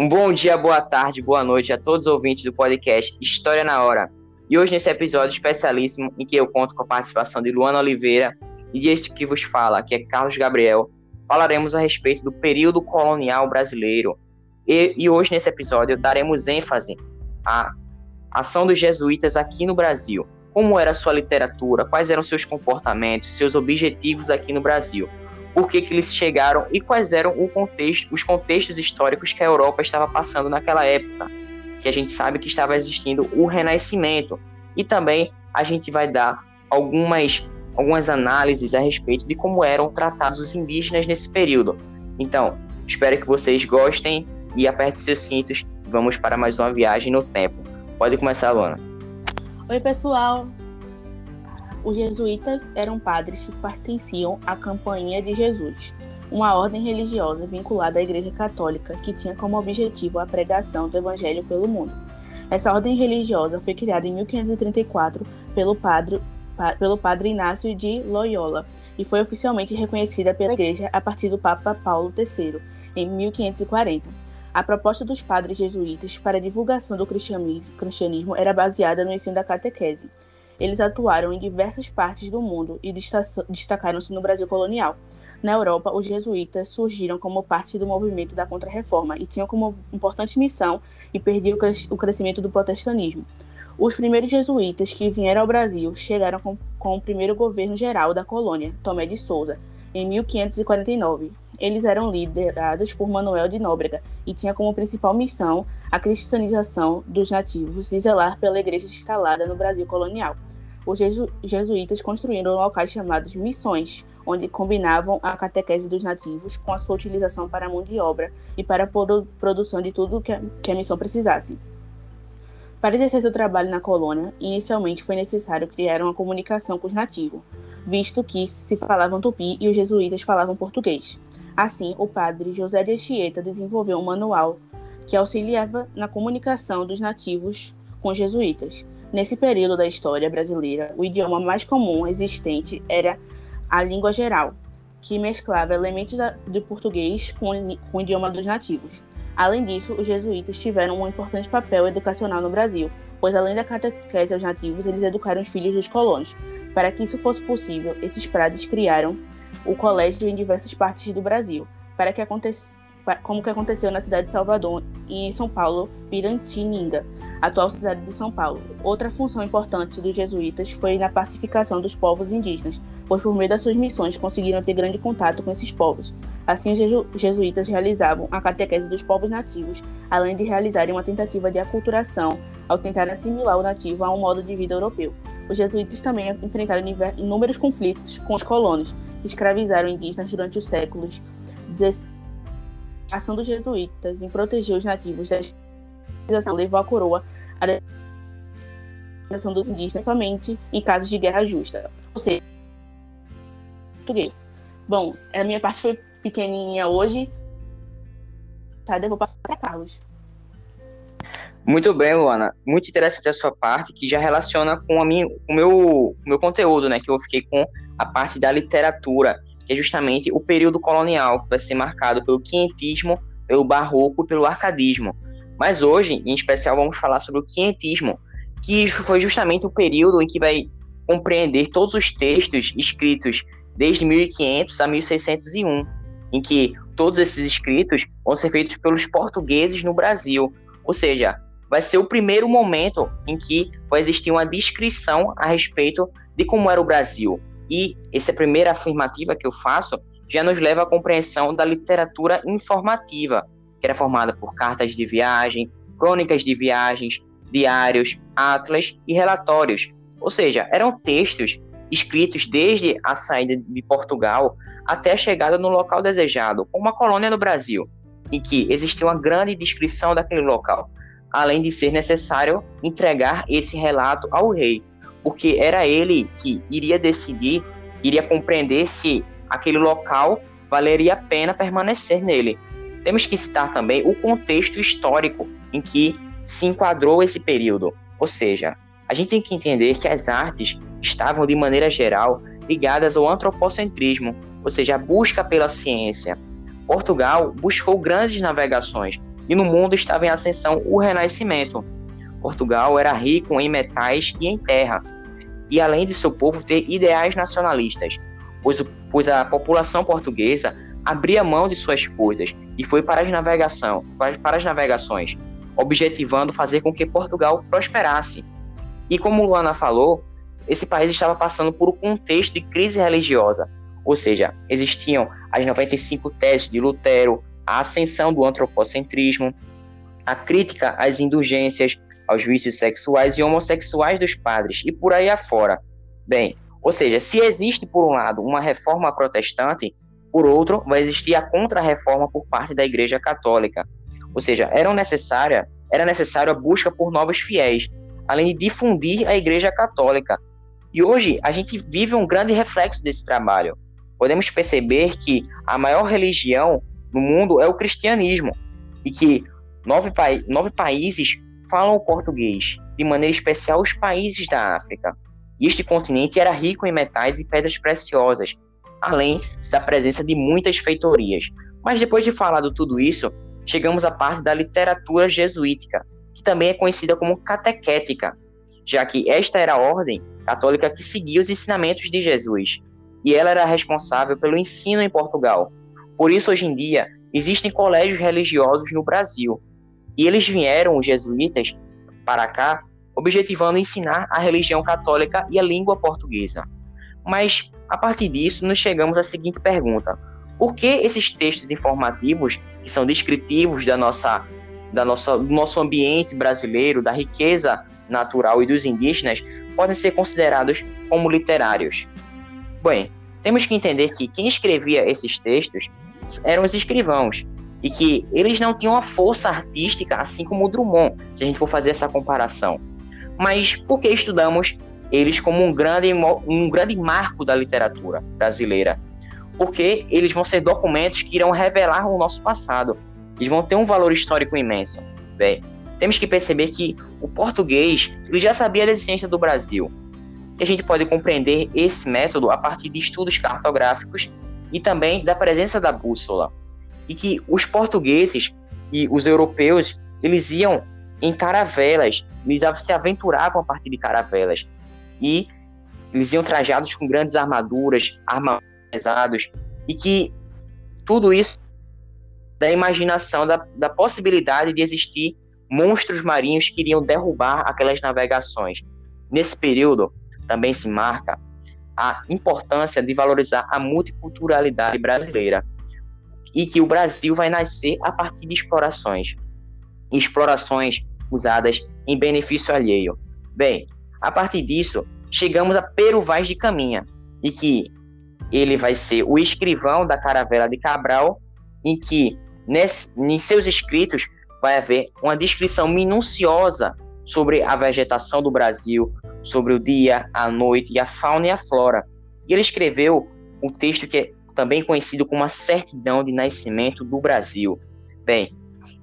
Um bom dia, boa tarde, boa noite a todos os ouvintes do podcast História na Hora. E hoje, nesse episódio especialíssimo, em que eu conto com a participação de Luana Oliveira e deste que vos fala, que é Carlos Gabriel, falaremos a respeito do período colonial brasileiro. E, e hoje, nesse episódio, daremos ênfase à ação dos jesuítas aqui no Brasil. Como era sua literatura, quais eram seus comportamentos, seus objetivos aqui no Brasil por que, que eles chegaram e quais eram contexto, os contextos históricos que a Europa estava passando naquela época, que a gente sabe que estava existindo o Renascimento. E também a gente vai dar algumas, algumas análises a respeito de como eram tratados os indígenas nesse período. Então, espero que vocês gostem e apertem seus cintos. Vamos para mais uma viagem no tempo. Pode começar, Luana. Oi, pessoal. Os jesuítas eram padres que pertenciam à Companhia de Jesus, uma ordem religiosa vinculada à Igreja Católica que tinha como objetivo a pregação do Evangelho pelo mundo. Essa ordem religiosa foi criada em 1534 pelo padre, pelo padre Inácio de Loyola e foi oficialmente reconhecida pela Igreja a partir do Papa Paulo III, em 1540. A proposta dos padres jesuítas para a divulgação do cristianismo era baseada no ensino da catequese. Eles atuaram em diversas partes do mundo e destacaram-se no Brasil colonial. Na Europa, os jesuítas surgiram como parte do movimento da Contra-Reforma e tinham como importante missão impedir o crescimento do protestantismo. Os primeiros jesuítas que vieram ao Brasil chegaram com, com o primeiro governo geral da colônia, Tomé de Souza, em 1549. Eles eram liderados por Manuel de Nóbrega e tinham como principal missão a cristianização dos nativos e zelar pela igreja instalada no Brasil colonial os jesu jesuítas construíram locais chamados missões, onde combinavam a catequese dos nativos com a sua utilização para a mão de obra e para a produ produção de tudo que a, que a missão precisasse. Para exercer seu trabalho na colônia, inicialmente foi necessário criar uma comunicação com os nativos, visto que se falavam tupi e os jesuítas falavam português. Assim, o padre José de Anchieta desenvolveu um manual que auxiliava na comunicação dos nativos com os jesuítas. Nesse período da história brasileira, o idioma mais comum existente era a língua geral, que mesclava elementos do português com, com o idioma dos nativos. Além disso, os jesuítas tiveram um importante papel educacional no Brasil, pois além da catequese aos nativos, eles educaram os filhos dos colonos. Para que isso fosse possível, esses padres criaram o colégio em diversas partes do Brasil, para que acontecesse como que aconteceu na cidade de Salvador e em São Paulo, Pirantininga, atual cidade de São Paulo. Outra função importante dos jesuítas foi na pacificação dos povos indígenas, pois por meio das suas missões conseguiram ter grande contato com esses povos. Assim, os jesuítas realizavam a catequese dos povos nativos, além de realizarem uma tentativa de aculturação ao tentar assimilar o nativo a um modo de vida europeu. Os jesuítas também enfrentaram inúmeros conflitos com os colonos, que escravizaram indígenas durante os séculos XVI a ação dos jesuítas em proteger os nativos da escravização levou a coroa à determinação dos indígenas somente em casos de guerra justa. Ou seja, português. Bom, a minha parte foi pequenininha hoje. Tá, eu vou passar para Carlos. Muito bem, Luana. Muito interessante a sua parte, que já relaciona com a minha, o meu, o meu conteúdo, né? Que eu fiquei com a parte da literatura que é justamente o período colonial, que vai ser marcado pelo quinhentismo, pelo barroco e pelo arcadismo. Mas hoje, em especial, vamos falar sobre o quinhentismo, que foi justamente o período em que vai compreender todos os textos escritos desde 1500 a 1601, em que todos esses escritos vão ser feitos pelos portugueses no Brasil. Ou seja, vai ser o primeiro momento em que vai existir uma descrição a respeito de como era o Brasil, e essa primeira afirmativa que eu faço já nos leva à compreensão da literatura informativa, que era formada por cartas de viagem, crônicas de viagens, diários, atlas e relatórios. Ou seja, eram textos escritos desde a saída de Portugal até a chegada no local desejado, uma colônia no Brasil, em que existia uma grande descrição daquele local, além de ser necessário entregar esse relato ao rei porque era ele que iria decidir, iria compreender se aquele local valeria a pena permanecer nele. Temos que citar também o contexto histórico em que se enquadrou esse período, ou seja, a gente tem que entender que as artes estavam, de maneira geral, ligadas ao antropocentrismo, ou seja, a busca pela ciência. Portugal buscou grandes navegações, e no mundo estava em ascensão o Renascimento. Portugal era rico em metais e em terra, e além de seu povo ter ideais nacionalistas, pois, pois a população portuguesa abria mão de suas coisas e foi para as, navegação, para as navegações, objetivando fazer com que Portugal prosperasse. E como Luana falou, esse país estava passando por um contexto de crise religiosa, ou seja, existiam as 95 teses de Lutero, a ascensão do antropocentrismo, a crítica às indulgências, aos vícios sexuais e homossexuais dos padres e por aí afora. Bem, ou seja, se existe por um lado uma reforma protestante, por outro vai existir a contra-reforma por parte da Igreja Católica. Ou seja, era necessária, era necessária a busca por novos fiéis, além de difundir a Igreja Católica. E hoje a gente vive um grande reflexo desse trabalho. Podemos perceber que a maior religião no mundo é o cristianismo e que nove, pa nove países falam o português, de maneira especial os países da África. E este continente era rico em metais e pedras preciosas, além da presença de muitas feitorias. Mas depois de falar de tudo isso, chegamos à parte da literatura jesuítica, que também é conhecida como catequética, já que esta era a ordem católica que seguia os ensinamentos de Jesus, e ela era responsável pelo ensino em Portugal. Por isso, hoje em dia, existem colégios religiosos no Brasil, e eles vieram, os jesuítas, para cá, objetivando ensinar a religião católica e a língua portuguesa. Mas, a partir disso, nos chegamos à seguinte pergunta: por que esses textos informativos, que são descritivos da nossa, da nossa, do nosso ambiente brasileiro, da riqueza natural e dos indígenas, podem ser considerados como literários? Bem, temos que entender que quem escrevia esses textos eram os escrivãos, e que eles não tinham a força artística, assim como o Drummond, se a gente for fazer essa comparação. Mas por que estudamos eles como um grande, um grande marco da literatura brasileira? Porque eles vão ser documentos que irão revelar o nosso passado. Eles vão ter um valor histórico imenso. Bem, temos que perceber que o português ele já sabia da existência do Brasil. E a gente pode compreender esse método a partir de estudos cartográficos e também da presença da bússola e que os portugueses e os europeus eles iam em caravelas, eles se aventuravam a partir de caravelas. E eles iam trajados com grandes armaduras, armas pesados e que tudo isso da imaginação da, da possibilidade de existir monstros marinhos que iriam derrubar aquelas navegações. Nesse período também se marca a importância de valorizar a multiculturalidade brasileira e que o Brasil vai nascer a partir de explorações. Explorações usadas em benefício alheio. Bem, a partir disso, chegamos a Pero Vaz de Caminha, e que ele vai ser o escrivão da caravela de Cabral, em que nesse, em seus escritos vai haver uma descrição minuciosa sobre a vegetação do Brasil, sobre o dia, a noite a fauna e a flora. E ele escreveu um texto que é também conhecido como a certidão de nascimento do Brasil. Bem,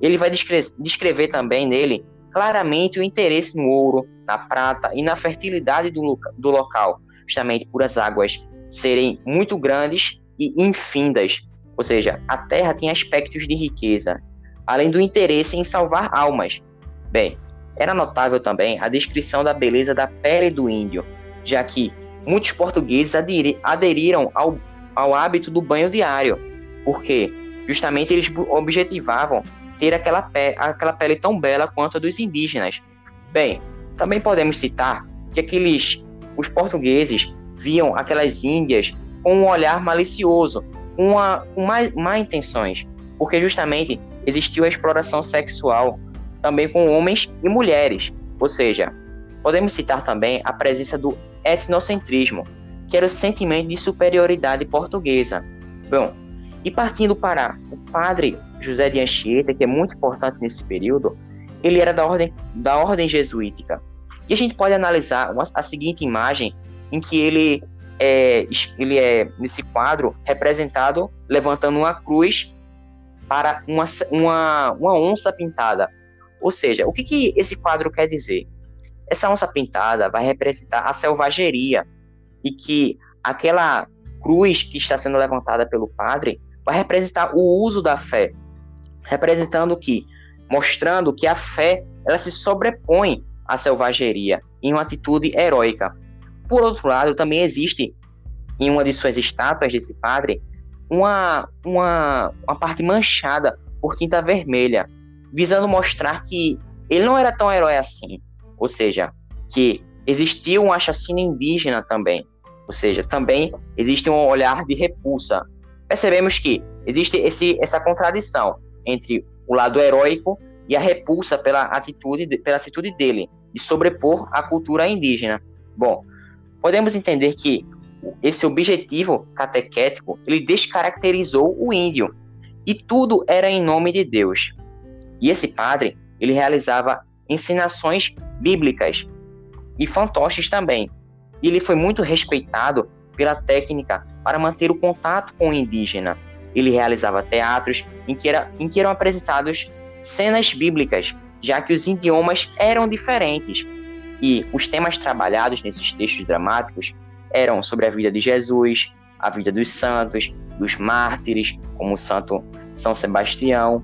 ele vai descrever também nele claramente o interesse no ouro, na prata e na fertilidade do, do local, justamente por as águas serem muito grandes e infindas, ou seja, a terra tem aspectos de riqueza, além do interesse em salvar almas. Bem, era notável também a descrição da beleza da pele do índio, já que muitos portugueses aderiram ao ao hábito do banho diário, porque justamente eles objetivavam ter aquela, pe aquela pele tão bela quanto a dos indígenas. Bem, também podemos citar que aqueles os portugueses viam aquelas índias com um olhar malicioso, uma, com má intenções, porque justamente existiu a exploração sexual também com homens e mulheres, ou seja, podemos citar também a presença do etnocentrismo, que era o sentimento de superioridade portuguesa. Bom, e partindo para o padre José de Anchieta, que é muito importante nesse período, ele era da ordem, da ordem jesuítica. E a gente pode analisar uma, a seguinte imagem, em que ele é, ele é, nesse quadro, representado levantando uma cruz para uma, uma, uma onça pintada. Ou seja, o que, que esse quadro quer dizer? Essa onça pintada vai representar a selvageria, e que aquela cruz que está sendo levantada pelo padre vai representar o uso da fé, representando que mostrando que a fé ela se sobrepõe à selvageria em uma atitude heróica. Por outro lado, também existe em uma de suas estátuas desse padre uma, uma, uma parte manchada por tinta vermelha, visando mostrar que ele não era tão herói assim, ou seja, que existiu um assassino indígena também, ou seja, também existe um olhar de repulsa. Percebemos que existe esse, essa contradição entre o lado heróico e a repulsa pela atitude, pela atitude dele de sobrepor a cultura indígena. Bom, podemos entender que esse objetivo catequético ele descaracterizou o índio e tudo era em nome de Deus. E esse padre ele realizava ensinações bíblicas e fantoches também. E ele foi muito respeitado pela técnica para manter o contato com o indígena. Ele realizava teatros em que, era, em que eram apresentados cenas bíblicas, já que os idiomas eram diferentes. E os temas trabalhados nesses textos dramáticos eram sobre a vida de Jesus, a vida dos santos, dos mártires, como o santo São Sebastião,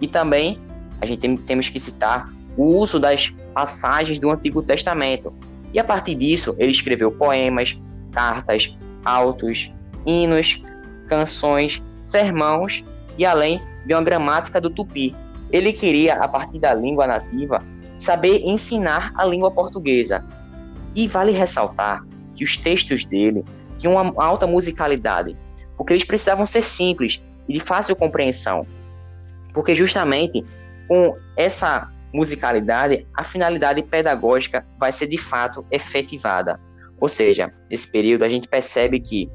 e também a gente tem, temos que citar o uso das passagens do Antigo Testamento. E a partir disso, ele escreveu poemas, cartas, autos, hinos, canções, sermãos e além de uma gramática do tupi. Ele queria, a partir da língua nativa, saber ensinar a língua portuguesa. E vale ressaltar que os textos dele tinham uma alta musicalidade, porque eles precisavam ser simples e de fácil compreensão. Porque justamente com essa musicalidade, a finalidade pedagógica vai ser de fato efetivada. Ou seja, nesse período a gente percebe que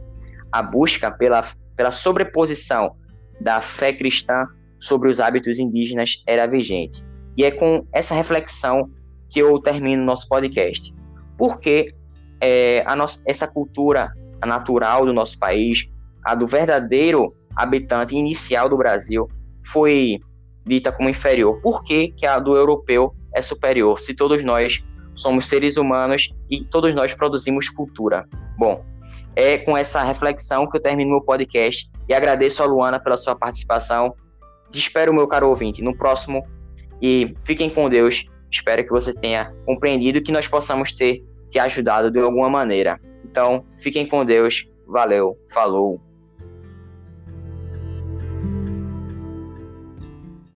a busca pela, pela sobreposição da fé cristã sobre os hábitos indígenas era vigente. E é com essa reflexão que eu termino nosso podcast. Porque é, essa cultura natural do nosso país, a do verdadeiro habitante inicial do Brasil, foi dita como inferior. Por que, que a do europeu é superior? Se todos nós somos seres humanos e todos nós produzimos cultura. Bom, é com essa reflexão que eu termino meu podcast e agradeço a Luana pela sua participação. Te espero, meu caro ouvinte, no próximo e fiquem com Deus. Espero que você tenha compreendido que nós possamos ter te ajudado de alguma maneira. Então, fiquem com Deus. Valeu, falou.